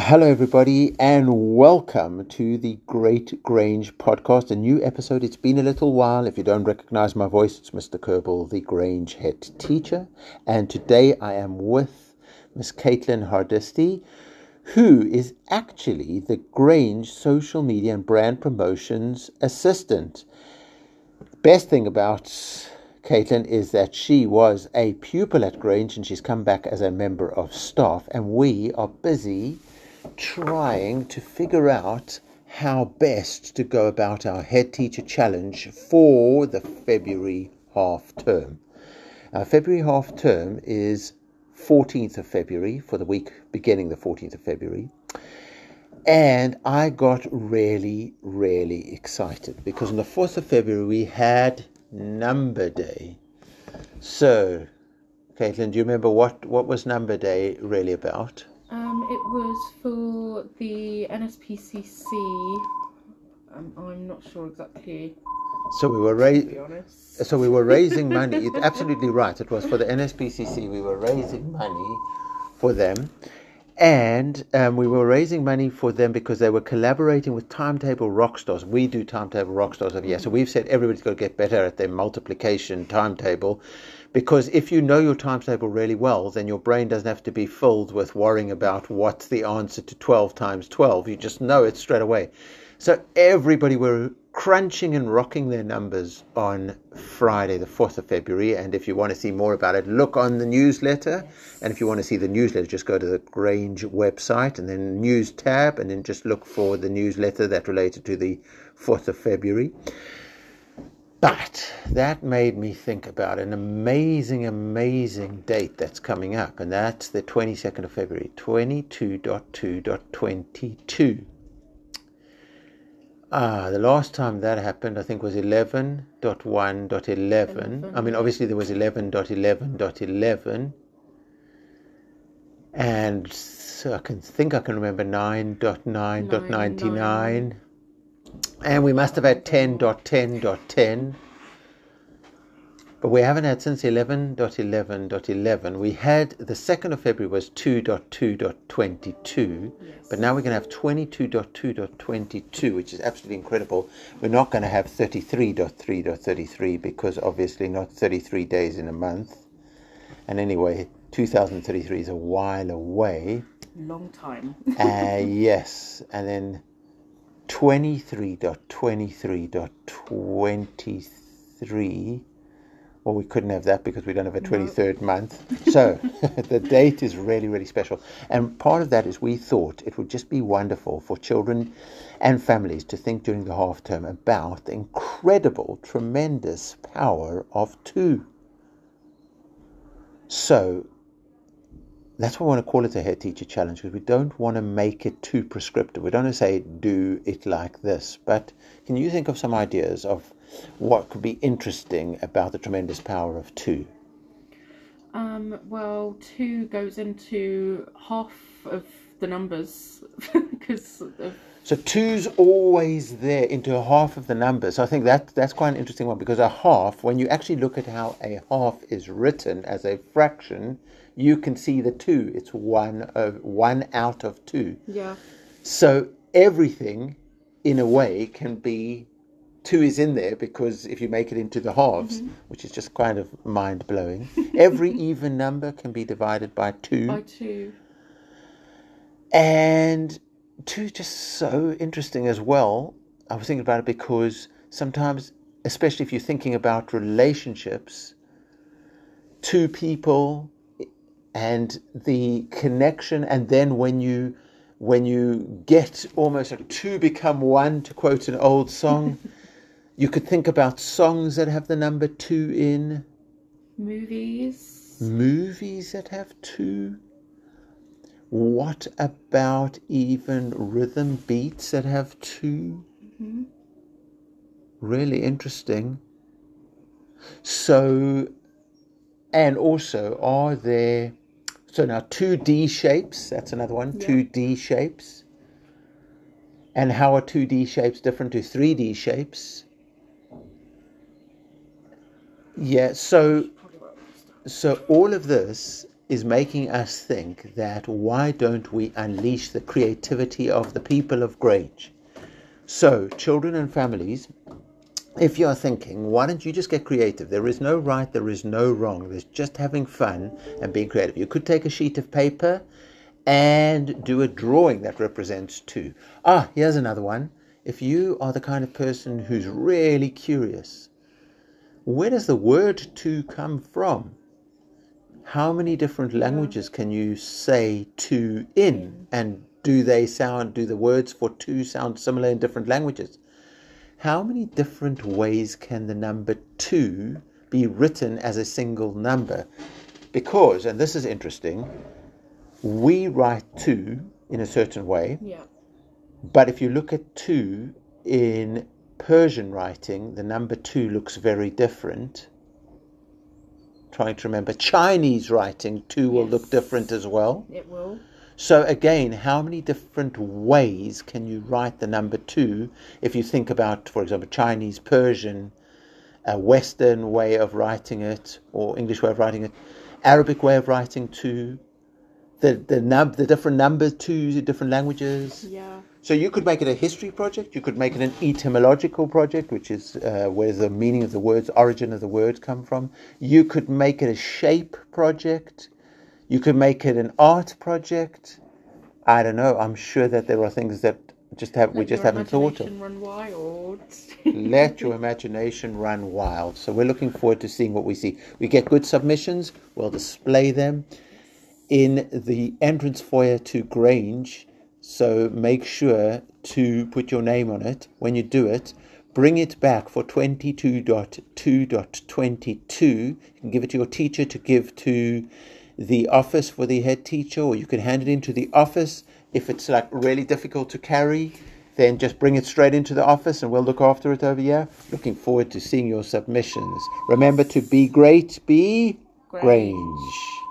Hello, everybody, and welcome to the Great Grange podcast, a new episode. It's been a little while. If you don't recognize my voice, it's Mr. Kerbal, the Grange head teacher. And today I am with Miss Caitlin Hardisty, who is actually the Grange social media and brand promotions assistant. Best thing about Caitlin is that she was a pupil at Grange and she's come back as a member of staff, and we are busy trying to figure out how best to go about our head teacher challenge for the February half term. Our February half term is 14th of February for the week beginning the 14th of February. And I got really, really excited because on the 4th of February we had Number Day. So, Caitlin, do you remember what, what was Number Day really about? Um, it was for the NSPCC. Um, I'm not sure exactly. So we were raising. So we were raising money. It's absolutely right. It was for the NSPCC. We were raising money for them, and um, we were raising money for them because they were collaborating with Times Table Rock Stars. We do Times Table Rock Stars over here, so we've said everybody's got to get better at their multiplication timetable. Because if you know your timetable really well, then your brain doesn't have to be filled with worrying about what's the answer to 12 times 12. You just know it straight away. So everybody were crunching and rocking their numbers on Friday, the 4th of February. And if you want to see more about it, look on the newsletter. And if you want to see the newsletter, just go to the Grange website and then news tab, and then just look for the newsletter that related to the 4th of February. But that made me think about an amazing, amazing date that's coming up, and that's the 22nd of February, 22.2.22. Ah, the last time that happened, I think, was 11.1.11. I mean, obviously, there was 11.11.11. And so I can think I can remember 9.9.99. And we must have had 10.10.10. But we haven't had since 11.11.11. We had the 2nd of February was 2.2.22. But now we're going to have 22.2.22, which is absolutely incredible. We're not going to have 33.3.33 because obviously not 33 days in a month. And anyway, 2033 is a while away. Long time. Uh, yes, and then 23.23.23. Well, we couldn't have that because we don't have a 23rd month. So the date is really, really special. And part of that is we thought it would just be wonderful for children and families to think during the half term about the incredible, tremendous power of two. So that's why I want to call it a head teacher challenge because we don't want to make it too prescriptive. We don't want to say do it like this. But can you think of some ideas of what could be interesting about the tremendous power of two? Um, well, two goes into half of the numbers because of So two's always there into a half of the numbers. So I think that that's quite an interesting one because a half, when you actually look at how a half is written as a fraction, you can see the two. It's one of one out of two. yeah. So everything, in a way, can be two is in there because if you make it into the halves, mm-hmm. which is just kind of mind blowing, every even number can be divided by two. By two. And two is just so interesting as well. I was thinking about it because sometimes, especially if you're thinking about relationships, two people and the connection, and then when you when you get almost like two become one, to quote an old song, you could think about songs that have the number two in, Movies. movies that have two. What about even rhythm beats that have 2 mm-hmm. Really interesting. So, and also, are there, so now two D shapes, that's another one, two D shapes. And how are 2D shapes different to 3D shapes? Yeah, so so all of this is making us think that why don't we unleash the creativity of the people of Grange? So, children and families, if you're thinking, why don't you just get creative? There is no right, there is no wrong. There's just having fun and being creative. You could take a sheet of paper and do a drawing that represents two. Ah, here's another one. If you are the kind of person who's really curious, where does the word two come from? How many different languages can you say two in? And do they sound, do the words for two sound similar in different languages? How many different ways can the number two be written as a single number? Because, and this is interesting, we write two in a certain way, Yeah. but if you look at two in Persian writing, the number two looks very different. Trying to remember Chinese writing, two will look different as well. It will. So again, how many different ways can you write the number two if you think about, for example, Chinese, Persian, a Western way of writing it, or English way of writing it, Arabic way of writing two, the the num the different numbers twos in different languages. Yeah. So you could make it a history project. You could make it an etymological project, which is uh, where the meaning of the words, origin of the words come from. You could make it a shape project. You could make it an art project. I don't know. I'm sure that there are things that just have we just haven't thought of. Run wild. Let your imagination run wild. So we're looking forward to seeing what we see. We get good submissions. We'll display them in the entrance foyer to Grange. So make sure to put your name on it when you do it. Bring it back for 22.2.22. You can give it to your teacher to give to the office for the head teacher, or you can hand it into the office. If it's like really difficult to carry, then just bring it straight into the office and we'll look after it over here. Looking forward to seeing your submissions. Remember to be great, be Grange. Grange.